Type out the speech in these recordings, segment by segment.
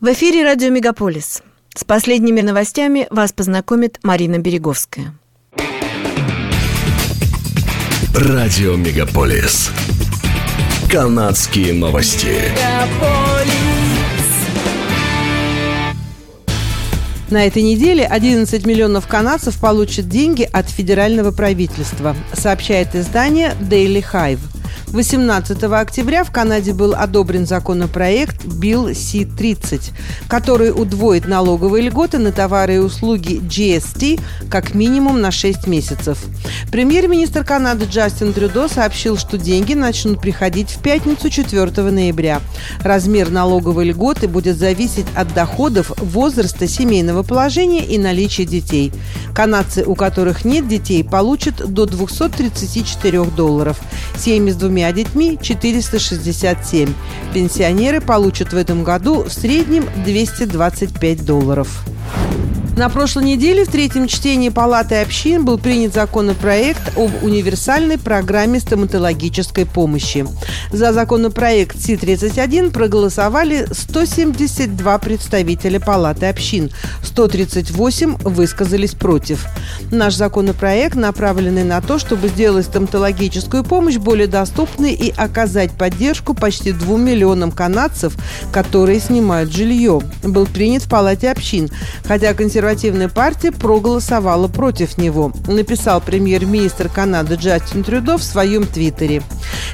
В эфире радио «Мегаполис». С последними новостями вас познакомит Марина Береговская. Радио «Мегаполис». Канадские новости. На этой неделе 11 миллионов канадцев получат деньги от федерального правительства, сообщает издание Daily Hive – 18 октября в Канаде был одобрен законопроект Bill C-30, который удвоит налоговые льготы на товары и услуги GST как минимум на 6 месяцев. Премьер-министр Канады Джастин Трюдо сообщил, что деньги начнут приходить в пятницу 4 ноября. Размер налоговой льготы будет зависеть от доходов, возраста, семейного положения и наличия детей. Канадцы, у которых нет детей, получат до 234 долларов. Семьи с двумя двумя детьми 467. Пенсионеры получат в этом году в среднем 225 долларов. На прошлой неделе в третьем чтении Палаты общин был принят законопроект об универсальной программе стоматологической помощи. За законопроект Си-31 проголосовали 172 представителя Палаты общин, 138 высказались против. Наш законопроект направленный на то, чтобы сделать стоматологическую помощь более доступной и оказать поддержку почти двум миллионам канадцев, которые снимают жилье, был принят в Палате общин, хотя консервативные консервативная партия проголосовала против него, написал премьер-министр Канады Джастин Трюдо в своем твиттере.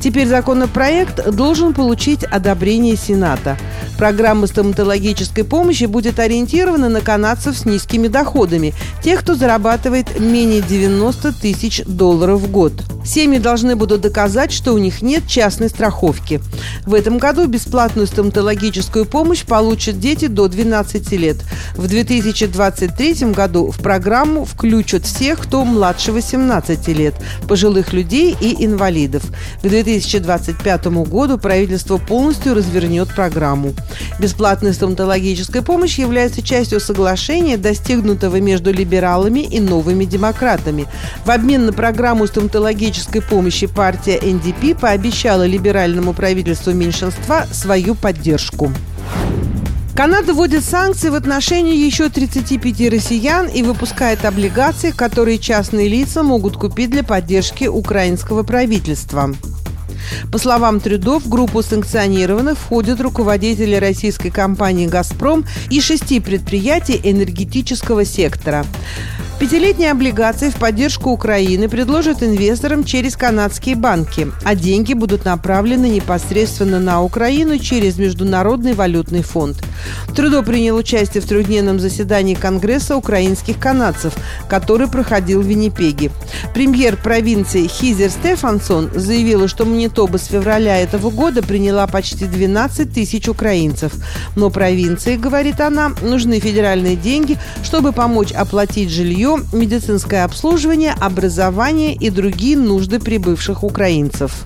Теперь законопроект должен получить одобрение Сената. Программа стоматологической помощи будет ориентирована на канадцев с низкими доходами, тех, кто зарабатывает менее 90 тысяч долларов в год. Семьи должны будут доказать, что у них нет частной страховки. В этом году бесплатную стоматологическую помощь получат дети до 12 лет. В 2020 2023 году в программу включат всех, кто младше 18 лет, пожилых людей и инвалидов. К 2025 году правительство полностью развернет программу. Бесплатная стоматологическая помощь является частью соглашения, достигнутого между либералами и новыми демократами. В обмен на программу стоматологической помощи партия НДП пообещала либеральному правительству меньшинства свою поддержку. Канада вводит санкции в отношении еще 35 россиян и выпускает облигации, которые частные лица могут купить для поддержки украинского правительства. По словам Трюдо, в группу санкционированных входят руководители российской компании «Газпром» и шести предприятий энергетического сектора. Пятилетние облигации в поддержку Украины предложат инвесторам через канадские банки, а деньги будут направлены непосредственно на Украину через Международный валютный фонд. Трудо принял участие в трехдневном заседании Конгресса украинских канадцев, который проходил в Виннипеге. Премьер провинции Хизер Стефансон заявила, что Манитоба с февраля этого года приняла почти 12 тысяч украинцев. Но провинции, говорит она, нужны федеральные деньги, чтобы помочь оплатить жилье, медицинское обслуживание, образование и другие нужды прибывших украинцев.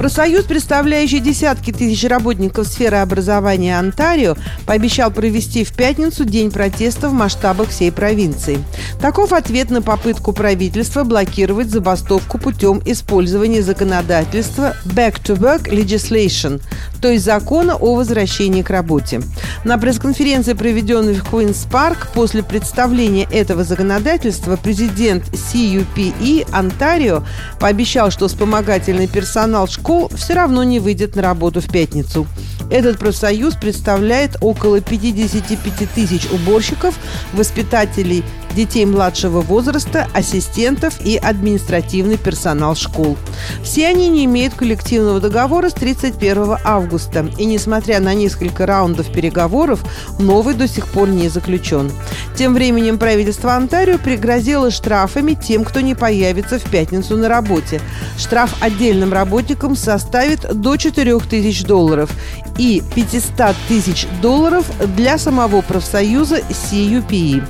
Профсоюз, представляющий десятки тысяч работников сферы образования Онтарио, пообещал провести в пятницу день протеста в масштабах всей провинции. Таков ответ на попытку правительства блокировать забастовку путем использования законодательства Back to Work Legislation, то есть закона о возвращении к работе. На пресс-конференции, проведенной в Куинс Парк, после представления этого законодательства президент CUPE Онтарио пообещал, что вспомогательный персонал школ школ все равно не выйдет на работу в пятницу. Этот профсоюз представляет около 55 тысяч уборщиков, воспитателей детей младшего возраста, ассистентов и административный персонал школ. Все они не имеют коллективного договора с 31 августа, и несмотря на несколько раундов переговоров, новый до сих пор не заключен. Тем временем правительство Онтарио пригрозило штрафами тем, кто не появится в пятницу на работе. Штраф отдельным работникам составит до 4000 долларов и 500 тысяч долларов для самого профсоюза CUPE.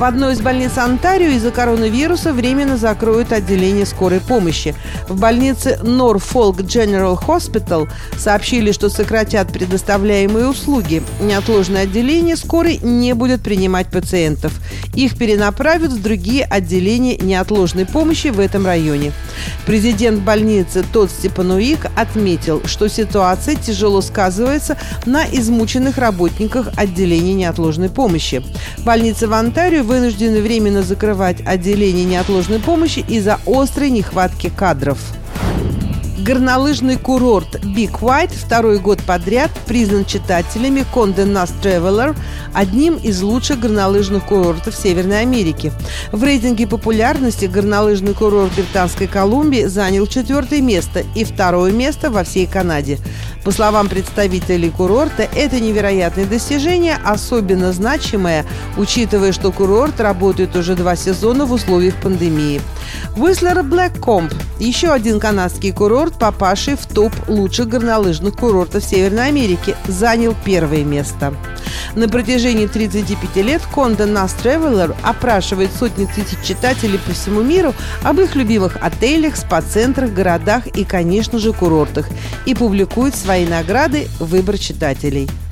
В одной из больниц Онтарио из-за коронавируса временно закроют отделение скорой помощи. В больнице Norfolk General Hospital сообщили, что сократят предоставляемые услуги. Неотложное отделение скорой не будет принимать пациентов. Их перенаправят в другие отделения неотложной помощи в этом районе. Президент больницы Тот Степануик отметил, что ситуация тяжело сказывается на измученных работниках отделения неотложной помощи. Больницы в Онтарио вынуждены временно закрывать отделение неотложной помощи из-за острой нехватки кадров. Горнолыжный курорт Big White второй год подряд признан читателями Condé Nast Traveler одним из лучших горнолыжных курортов Северной Америки. В рейтинге популярности горнолыжный курорт Британской Колумбии занял четвертое место и второе место во всей Канаде. По словам представителей курорта, это невероятное достижение, особенно значимое, учитывая, что курорт работает уже два сезона в условиях пандемии. Whistler Blackcomb – еще один канадский курорт, попавший в топ лучших горнолыжных курортов Северной Америки, занял первое место. На протяжении 35 лет Conde Nast Traveler опрашивает сотни тысяч читателей по всему миру об их любимых отелях, спа-центрах, городах и, конечно же, курортах и публикует свои награды «Выбор читателей».